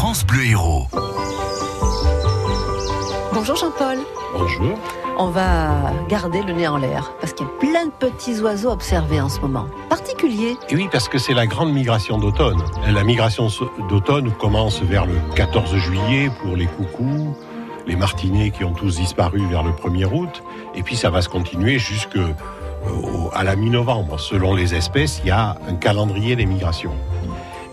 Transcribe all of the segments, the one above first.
France Bleu Héros. Bonjour Jean-Paul. Bonjour. On va garder le nez en l'air parce qu'il y a plein de petits oiseaux observés en ce moment. Particuliers. Et oui, parce que c'est la grande migration d'automne. La migration d'automne commence vers le 14 juillet pour les coucous, les martinets qui ont tous disparu vers le 1er août. Et puis ça va se continuer jusque à la mi-novembre. Selon les espèces, il y a un calendrier des migrations.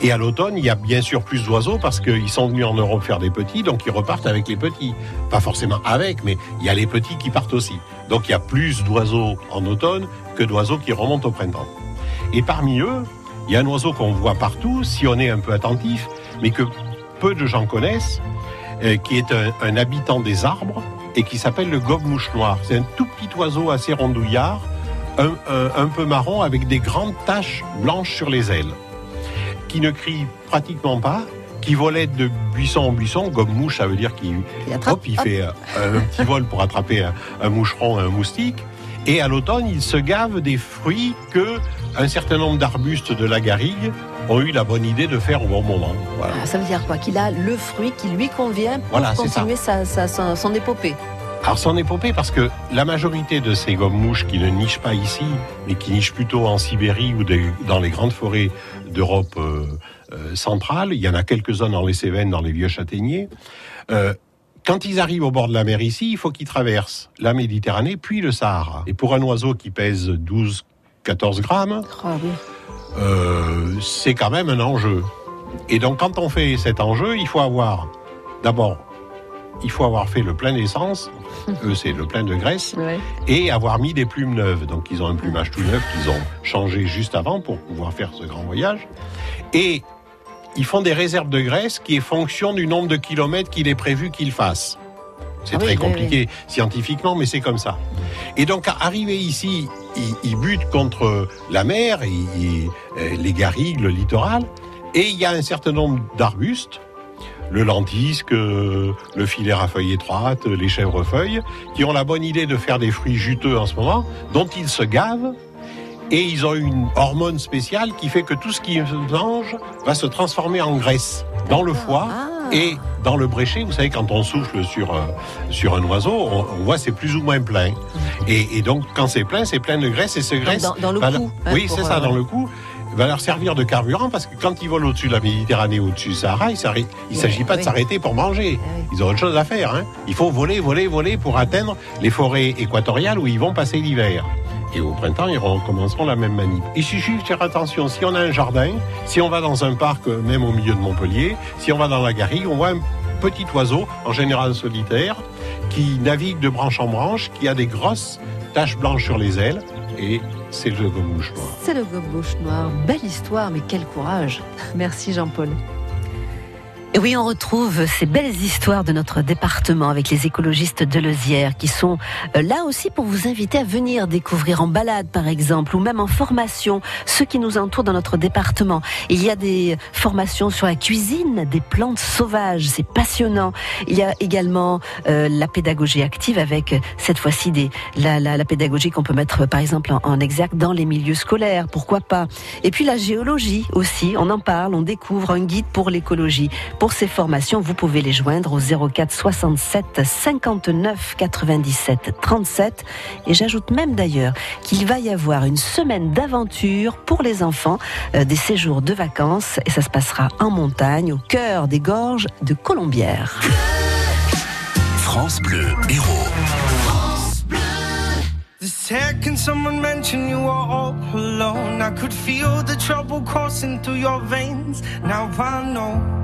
Et à l'automne, il y a bien sûr plus d'oiseaux parce qu'ils sont venus en Europe faire des petits, donc ils repartent avec les petits. Pas forcément avec, mais il y a les petits qui partent aussi. Donc il y a plus d'oiseaux en automne que d'oiseaux qui remontent au printemps. Et parmi eux, il y a un oiseau qu'on voit partout si on est un peu attentif, mais que peu de gens connaissent, euh, qui est un, habitant des arbres et qui s'appelle le gobe-mouche noir. C'est un tout petit oiseau assez rondouillard, un peu marron avec des grandes taches blanches sur les ailes qui ne crie pratiquement pas, qui volait de buisson en buisson, comme mouche, ça veut dire qu'il il fait un, petit vol pour attraper un, moucheron, un moustique. Et à l'automne, il se gave des fruits que un certain nombre d'arbustes de la garrigue ont eu la bonne idée de faire au bon moment. Ah, ça veut dire quoi? Qu'il a le fruit qui lui convient pour continuer son épopée. Alors son épopée, parce que la majorité de ces gommes-mouches qui ne nichent pas ici, mais qui nichent plutôt en Sibérie ou dans les grandes forêts d'Europe euh, euh, centrale, il y en a quelques-uns dans les Cévennes, dans les vieux châtaigniers, euh, quand ils arrivent au bord de la mer ici, il faut qu'ils traversent la Méditerranée puis le Sahara. Et pour un oiseau qui pèse 12-14 grammes, ah c'est quand même un enjeu. Et donc quand on fait cet enjeu, il faut avoir d'abord il faut avoir fait le plein d'essence, eux c'est le plein de graisse, et avoir mis des plumes neuves. Donc ils ont un plumage tout neuf qu'ils ont changé juste avant pour pouvoir faire ce grand voyage. Et ils font des réserves de graisse qui est fonction du nombre de kilomètres qu'il est prévu qu'ils fassent. C'est ah très compliqué scientifiquement, mais c'est comme ça. Et donc, arrivé ici, ils, butent contre la mer, euh, les garrigues, le littoral, et il y a un certain nombre d'arbustes le lentisque, le filet à feuilles étroites, les chèvrefeuilles, qui ont la bonne idée de faire des fruits juteux en ce moment, dont ils se gavent. Et ils ont une hormone spéciale qui fait que tout ce qu'ils mangent va se transformer en graisse dans le foie ah. et dans le bréchet. Vous savez, quand on souffle sur, euh, sur un oiseau, on, voit c'est plus ou moins plein. Et, donc, quand c'est plein, c'est plein de graisse et ce graisse. Dans, le cou. oui, c'est ça, euh, dans le cou va leur servir de carburant parce que quand ils volent au-dessus de la Méditerranée, au-dessus du Sahara, il ne s'agit pas de s'arrêter pour manger. Ah ils ont autre chose à faire. Hein. Il faut voler, voler, voler pour atteindre les forêts équatoriales où ils vont passer l'hiver. Et au printemps, ils recommenceront la même manip. Il suffit de faire attention. Si on a un jardin, si on va dans un parc, même au milieu de Montpellier, si on va dans la garrigue, on voit un petit oiseau, en général solitaire, qui navigue de branche en branche, qui a des grosses taches blanches sur les ailes et c'est le gobe-mouche noir. C'est le gobe-mouche noir. Belle histoire, mais quel courage. Merci Jean-Paul. Et oui, on retrouve ces belles histoires de notre département avec les écologistes de Lezière qui sont euh, là aussi pour vous inviter à venir découvrir en balade par exemple ou même en formation ce qui nous entoure dans notre département. Il y a des formations sur la cuisine, des plantes sauvages, c'est passionnant. Il y a également euh, la pédagogie active avec cette fois-ci des la, la, la pédagogie qu'on peut mettre par exemple en, en exergue dans les milieux scolaires, pourquoi pas. Et puis la géologie aussi, on en parle, on découvre un guide pour l'écologie ces formations, vous pouvez les joindre au 04 67 59 97 37. Et j'ajoute même d'ailleurs qu'il va y avoir une semaine d'aventure pour les enfants, euh, des séjours de vacances, et ça se passera en montagne, au cœur des gorges de Colombières. France Bleu, héros. The second someone mentioned you were all alone, I could feel the trouble coursing through your veins. Now I know.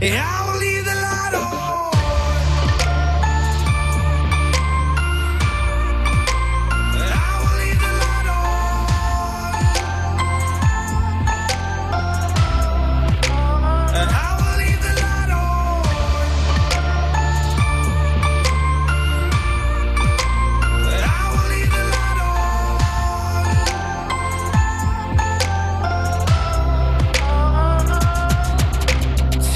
yeah, I will leave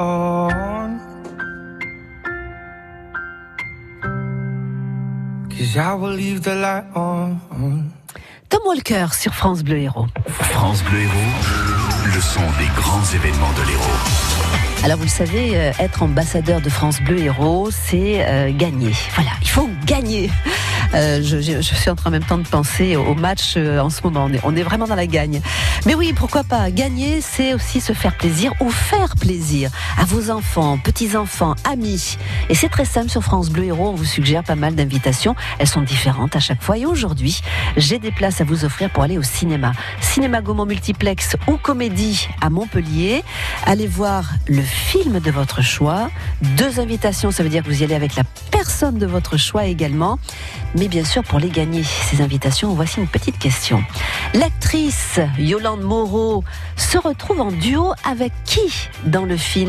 on. Cause I will leave the light on. Tom Walker sur France Bleu Héros. France Bleu Héros, le son des grands événements de l'Hérault. Alors vous le savez, euh, être ambassadeur de France Bleu Héros, c'est euh, gagner. Voilà, il faut gagner. Euh, je, je- je suis en train en même temps de penser au match euh, en ce moment. On est, on est vraiment dans la gagne. Mais oui, pourquoi pas Gagner, c'est aussi se faire plaisir ou faire plaisir à vos enfants, petits-enfants, amis. Et c'est très simple sur France Bleu Héros. On vous suggère pas mal d'invitations. Elles sont différentes à chaque fois. Et aujourd'hui, j'ai des places à vous offrir pour aller au cinéma. Cinéma Gaumont Multiplex ou Comédie à Montpellier. Allez voir le film de votre choix. Deux invitations, ça veut dire que vous y allez avec la personne de votre choix également. Mais bien sûr, pour les gagner, ces invitations, voici une petite question. L'actrice Yolande Moreau se retrouve en duo avec qui dans le film?